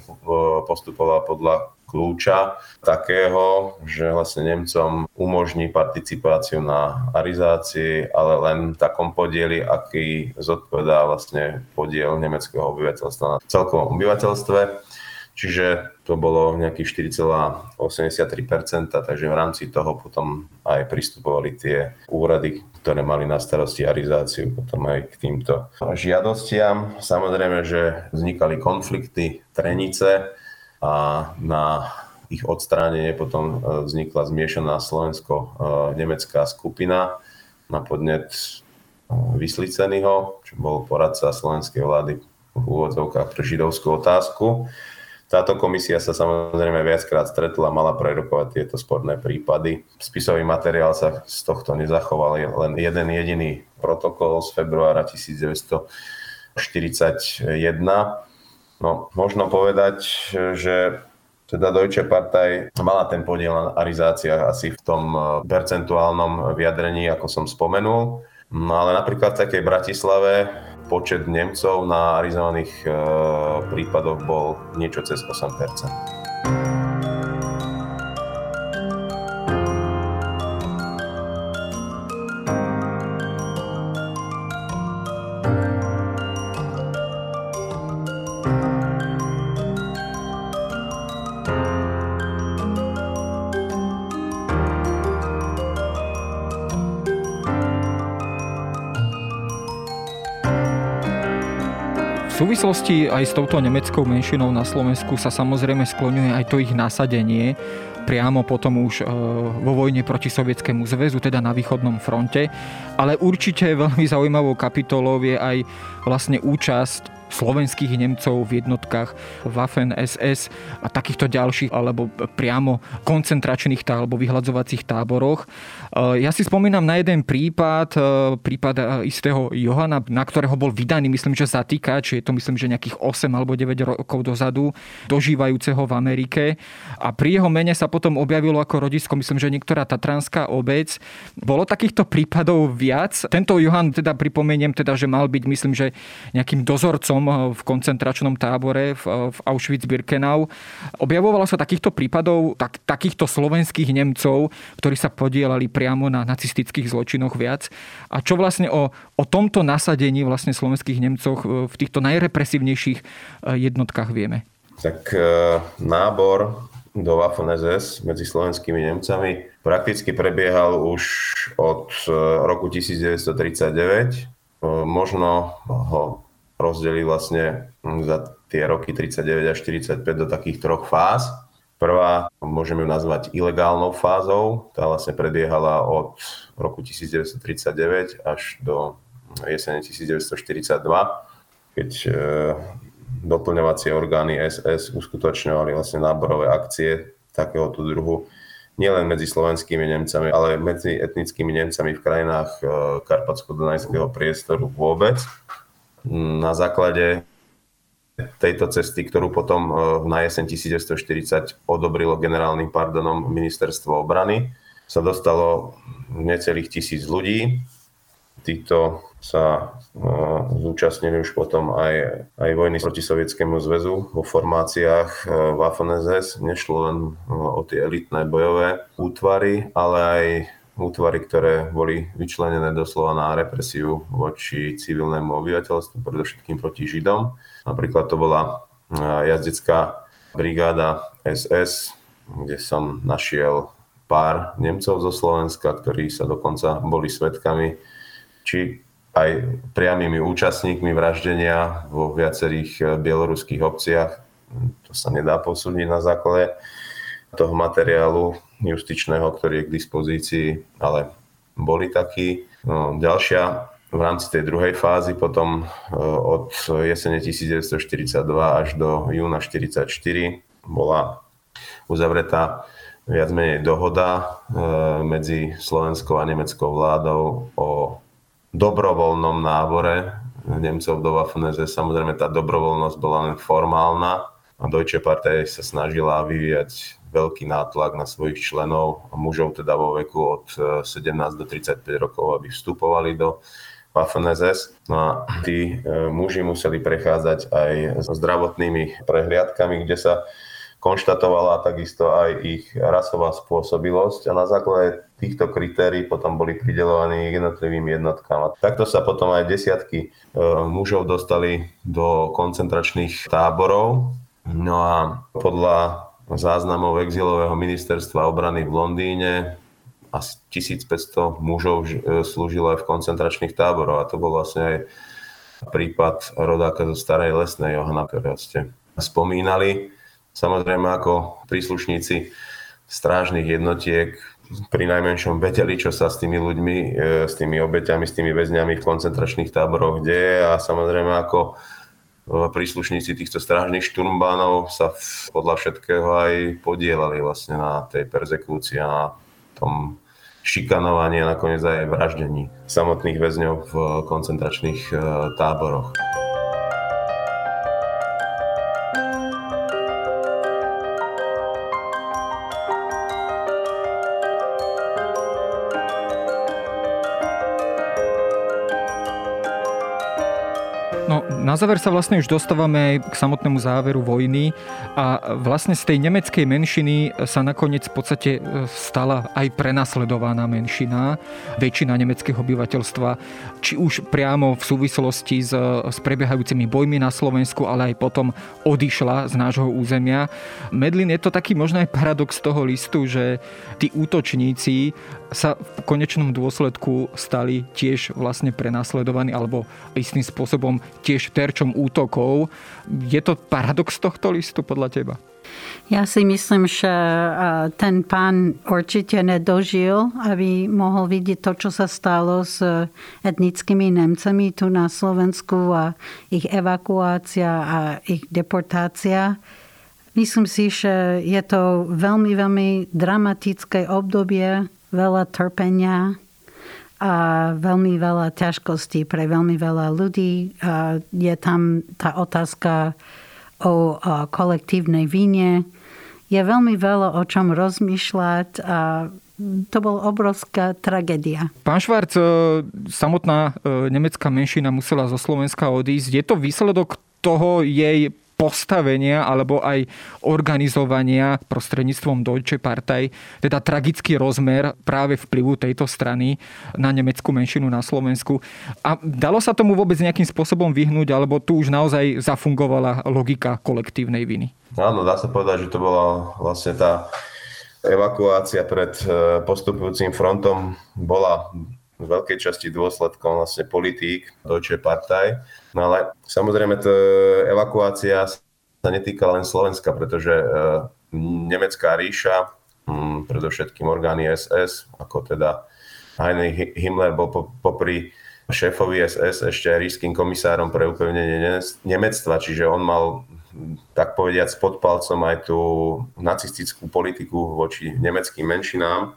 postupovala podľa kľúča takého, že vlastne Nemcom umožní participáciu na arizácii, ale len v takom podieli, aký zodpovedá vlastne podiel nemeckého obyvateľstva na celkovom obyvateľstve. Čiže to bolo nejakých 4,83%, takže v rámci toho potom aj pristupovali tie úrady, ktoré mali na starosti arizáciu, potom aj k týmto žiadostiam. Samozrejme, že vznikali konflikty, trenice, a na ich odstránenie potom e, vznikla zmiešaná slovensko-nemecká skupina na podnet e, Vysliceného, čo bol poradca slovenskej vlády v úvodzovkách pre židovskú otázku. Táto komisia sa samozrejme viackrát stretla, mala prerokovať tieto sporné prípady. Spisový materiál sa z tohto nezachoval, je len jeden jediný protokol z februára 1941 No, možno povedať, že teda Deutsche Partei mala ten podiel na arizáciách asi v tom eh, percentuálnom vyjadrení, ako som spomenul. No ale napríklad v takej Bratislave počet Nemcov na arizovaných e, prípadoch bol niečo cez 8 súvislosti aj s touto nemeckou menšinou na Slovensku sa samozrejme skloňuje aj to ich nasadenie priamo potom už e, vo vojne proti Sovietskému zväzu, teda na východnom fronte. Ale určite veľmi zaujímavou kapitolou je aj vlastne účasť slovenských Nemcov v jednotkách Waffen SS a takýchto ďalších alebo priamo koncentračných tá, alebo vyhľadzovacích táboroch. E, ja si spomínam na jeden prípad, e, prípad e, istého Johana, na ktorého bol vydaný, myslím, že zatýkač, je to myslím, že nejakých 8 alebo 9 rokov dozadu, dožívajúceho v Amerike. A pri jeho mene sa potom objavilo ako rodisko, myslím, že niektorá tatranská obec. Bolo takýchto prípadov viac. Tento Johan, teda pripomeniem, teda, že mal byť, myslím, že nejakým dozorcom v koncentračnom tábore v, v Auschwitz-Birkenau. Objavovalo sa takýchto prípadov, tak, takýchto slovenských Nemcov, ktorí sa podielali priamo na nacistických zločinoch viac. A čo vlastne o, o tomto nasadení vlastne slovenských Nemcoch v týchto najrepresívnejších jednotkách vieme? Tak nábor do Waffen medzi slovenskými Nemcami prakticky prebiehal už od roku 1939. Možno ho rozdeli vlastne za tie roky 39 až 45 do takých troch fáz. Prvá, môžeme ju nazvať ilegálnou fázou, tá vlastne prebiehala od roku 1939 až do jesene 1942, keď e, doplňovacie orgány SS uskutočňovali vlastne náborové akcie takéhoto druhu nielen medzi slovenskými Nemcami, ale medzi etnickými Nemcami v krajinách e, Karpatsko-Dunajského priestoru vôbec. Na základe tejto cesty, ktorú potom e, na jeseň 1940 odobrilo generálnym pardonom ministerstvo obrany, sa dostalo necelých tisíc ľudí. Títo sa e, zúčastnili už potom aj, aj vojny proti Sovietskému zväzu vo formáciách e, Waffen SS. Nešlo len o tie elitné bojové útvary, ale aj útvary, ktoré boli vyčlenené doslova na represiu voči civilnému obyvateľstvu, predovšetkým proti Židom. Napríklad to bola jazdecká brigáda SS, kde som našiel pár Nemcov zo Slovenska, ktorí sa dokonca boli svetkami, či aj priamými účastníkmi vraždenia vo viacerých e, bieloruských obciach. To sa nedá posúdiť na základe toho materiálu justičného, ktorý je k dispozícii, ale boli takí. No, ďalšia v rámci tej druhej fázy potom e, od jesene 1942 až do júna 1944 bola uzavretá viac menej dohoda e, medzi slovenskou a nemeckou vládou o dobrovoľnom nábore Nemcov do waffen Samozrejme tá dobrovoľnosť bola len formálna a Deutsche Partei sa snažila vyvíjať veľký nátlak na svojich členov, mužov teda vo veku od 17 e, do 35 rokov, aby vstupovali do Waffen-SS. No a tí e, muži museli prechádzať aj s zdravotnými prehliadkami, kde sa konštatovala takisto aj ich rasová spôsobilosť a na základe týchto kritérií potom boli pridelovaní jednotlivým jednotkám. A takto sa potom aj desiatky e, mužov dostali do koncentračných táborov. No a podľa záznamov exilového ministerstva obrany v Londýne asi 1500 mužov e, slúžilo aj v koncentračných táboroch a to bol vlastne aj prípad rodáka zo Starej Lesnej Johana, ktorého ste spomínali. Samozrejme ako príslušníci strážnych jednotiek pri najmenšom vedeli, čo sa s tými ľuďmi, e, s tými obeťami, s tými väzňami v koncentračných táboroch deje a samozrejme ako príslušníci týchto strážnych šturmbánov sa podľa všetkého aj podielali vlastne na tej perzekúcii a na tom šikanovaní a nakoniec aj vraždení samotných väzňov v koncentračných e, táboroch. Na záver sa vlastne už dostávame k samotnému záveru vojny a vlastne z tej nemeckej menšiny sa nakoniec v podstate e, stala aj prenasledovaná menšina, väčšina nemeckého obyvateľstva, či už priamo v súvislosti s, s prebiehajúcimi bojmi na Slovensku, ale aj potom odišla z nášho územia. Medlin je to taký možno aj paradox toho listu, že tí útočníci sa v konečnom dôsledku stali tiež vlastne prenasledovaní alebo istým spôsobom tiež terčom útokov. Je to paradox tohto listu podľa teba? Ja si myslím, že ten pán určite nedožil, aby mohol vidieť to, čo sa stalo s etnickými Nemcami tu na Slovensku a ich evakuácia a ich deportácia. Myslím si, že je to veľmi, veľmi dramatické obdobie, veľa trpenia a veľmi veľa ťažkostí pre veľmi veľa ľudí. A je tam tá otázka o kolektívnej víne. Je veľmi veľa o čom rozmýšľať a to bol obrovská tragédia. Pán Švarc, e, samotná e, nemecká menšina musela zo Slovenska odísť. Je to výsledok toho jej postavenia alebo aj organizovania prostredníctvom Deutsche Partei, teda tragický rozmer práve vplyvu tejto strany na nemeckú menšinu na Slovensku. A dalo sa tomu vôbec nejakým spôsobom vyhnúť, alebo tu už naozaj zafungovala logika kolektívnej viny? Áno, dá sa povedať, že to bola vlastne tá evakuácia pred e, postupujúcim frontom bola v veľkej časti dôsledkom vlastne politík Deutsche Partei. No ale samozrejme tá evakuácia sa netýka len Slovenska, pretože e, nemecká ríša, hm, predovšetkým orgány SS, ako teda Heinrich Himmler bol popri šéfovi SS ešte aj ríským komisárom pre upevnenie Nemectva, čiže on mal tak povediať pod palcom aj tú nacistickú politiku voči nemeckým menšinám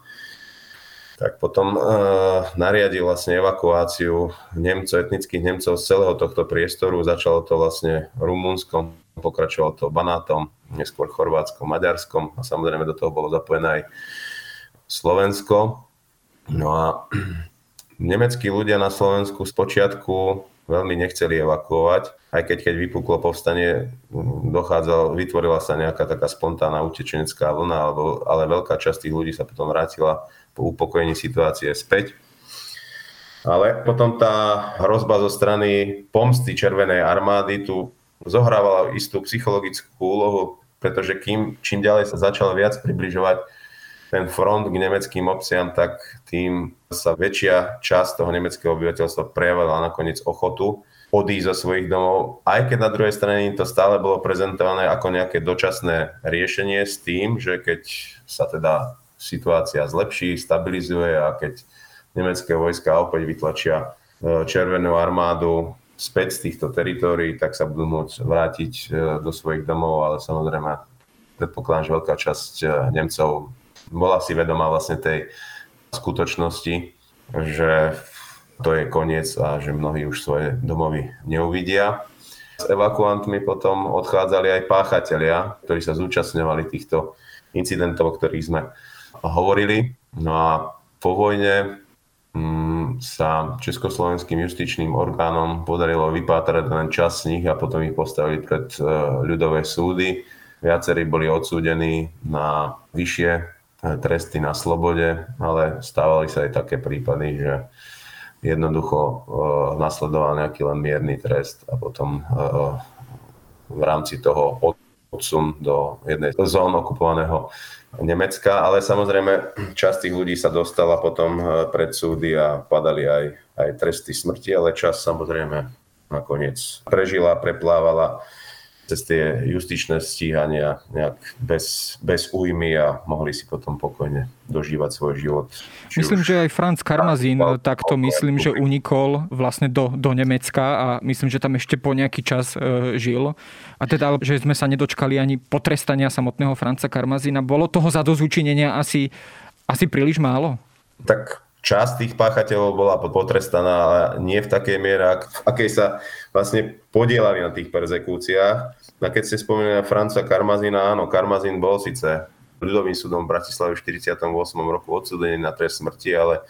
tak potom uh, nariadil vlastne evakuáciu Nemcov, etnických Nemcov z celého tohto priestoru. Začalo to vlastne Rumunskom, pokračovalo to Banátom, neskôr Chorvátskom, Maďarskom a samozrejme do toho bolo zapojené aj Slovensko. No a nemeckí ľudia na Slovensku z počiatku veľmi nechceli evakuovať, aj keď keď vypuklo povstanie, dochádzal, vytvorila sa nejaká taká spontánna utečenecká vlna, alebo, ale veľká časť tých ľudí sa potom vrátila po upokojení situácie späť. Ale potom tá hrozba zo strany pomsty Červenej armády tu zohrávala istú psychologickú úlohu, pretože kým, čím ďalej sa začal viac približovať ten front k nemeckým obciam, tak tým sa väčšia časť toho nemeckého obyvateľstva prejavila nakoniec ochotu odísť zo svojich domov, aj keď na druhej strane to stále bolo prezentované ako nejaké dočasné riešenie s tým, že keď sa teda situácia zlepší, stabilizuje a keď nemecké vojska opäť vytlačia e, Červenú armádu späť z týchto teritórií, tak sa budú môcť vrátiť e, do svojich domov, ale samozrejme predpokladám, že veľká časť e, Nemcov bola si vedomá vlastne tej skutočnosti, že to je koniec a že mnohí už svoje domovy neuvidia. S evakuantmi potom odchádzali aj páchatelia, ktorí sa zúčastňovali týchto incidentov, o ktorých sme hovorili. No a po vojne mm, sa československým justičným orgánom podarilo vypátrať len čas z nich a potom ich postavili pred e, ľudové súdy. Viacerí boli odsúdení na vyššie tresty na slobode, ale stávali sa aj také prípady, že jednoducho uh, nasledoval nejaký len mierny trest a potom uh, v rámci toho odsun do jednej zón okupovaného Nemecka, ale samozrejme časť tých ľudí sa dostala potom eh, pred súdy a padali aj, aj tresty smrti, ale čas samozrejme nakoniec prežila, preplávala cez tie justičné stíhania nejak bez, bez újmy a mohli si potom pokojne dožívať svoj život. Myslím, už... že aj Franz Karmazín takto myslím, že unikol vlastne do, do Nemecka a myslím, že tam ešte po nejaký čas e, žil. A teda, že sme sa nedočkali ani potrestania samotného Franca Karmazína. Bolo toho zadozúčinenia asi, asi príliš málo? Tak časť tých páchateľov bola potrestaná, ale nie v takej miere, akej sa vlastne podielali na tých perzekúciách. A keď ste spomenuli na Franca Karmazina, áno, Karmazin bol síce ľudovým súdom v Bratislave v 48. roku odsúdený na trest smrti, ale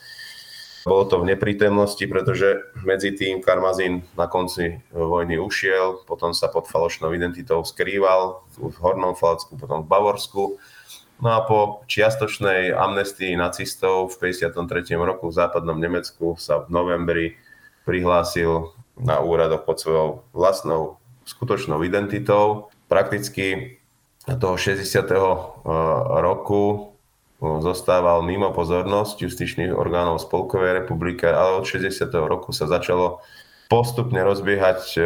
bolo to v neprítomnosti, pretože medzi tým Karmazin na konci vojny ušiel, potom sa pod falošnou identitou skrýval v Hornom Falcku, potom v Bavorsku No a po čiastočnej amnestii nacistov v 53. roku v západnom Nemecku sa v novembri prihlásil na úradoch pod svojou vlastnou skutočnou identitou. Prakticky toho 60. Eh, roku eh, zostával mimo pozornosť justičných orgánov Spolkovej republiky, ale od 60. roku sa začalo postupne rozbiehať e,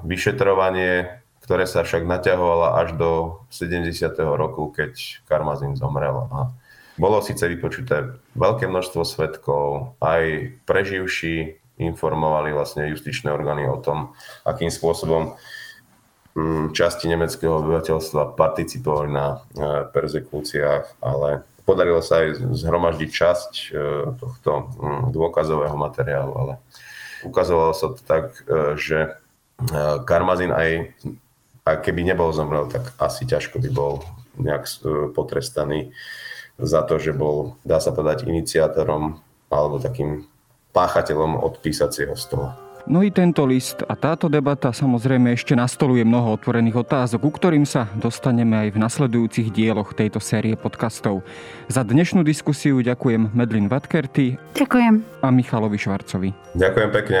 vyšetrovanie, ktoré sa však naťahovalo až do 70. roku, keď Karmazin zomrel. A bolo síce vypočuté veľké množstvo svetkov, aj preživší informovali vlastne justičné orgány o tom, akým spôsobom mm, časti nemeckého obyvateľstva participovali na e, persekúciách, ale podarilo sa aj zhromaždiť časť e, tohto mm, dôkazového materiálu, ale ukazovalo sa to tak, e, že Karmazin aj, aj keby nebol zomrel, tak asi ťažko by bol nejak potrestaný za to, že bol, dá sa povedať, iniciátorom alebo takým páchateľom od písacieho stola. No i tento list a táto debata samozrejme ešte nastoluje mnoho otvorených otázok, ku ktorým sa dostaneme aj v nasledujúcich dieloch tejto série podcastov. Za dnešnú diskusiu ďakujem Medlin Vatkerty. Ďakujem. A Michalovi Švarcovi. Ďakujem pekne.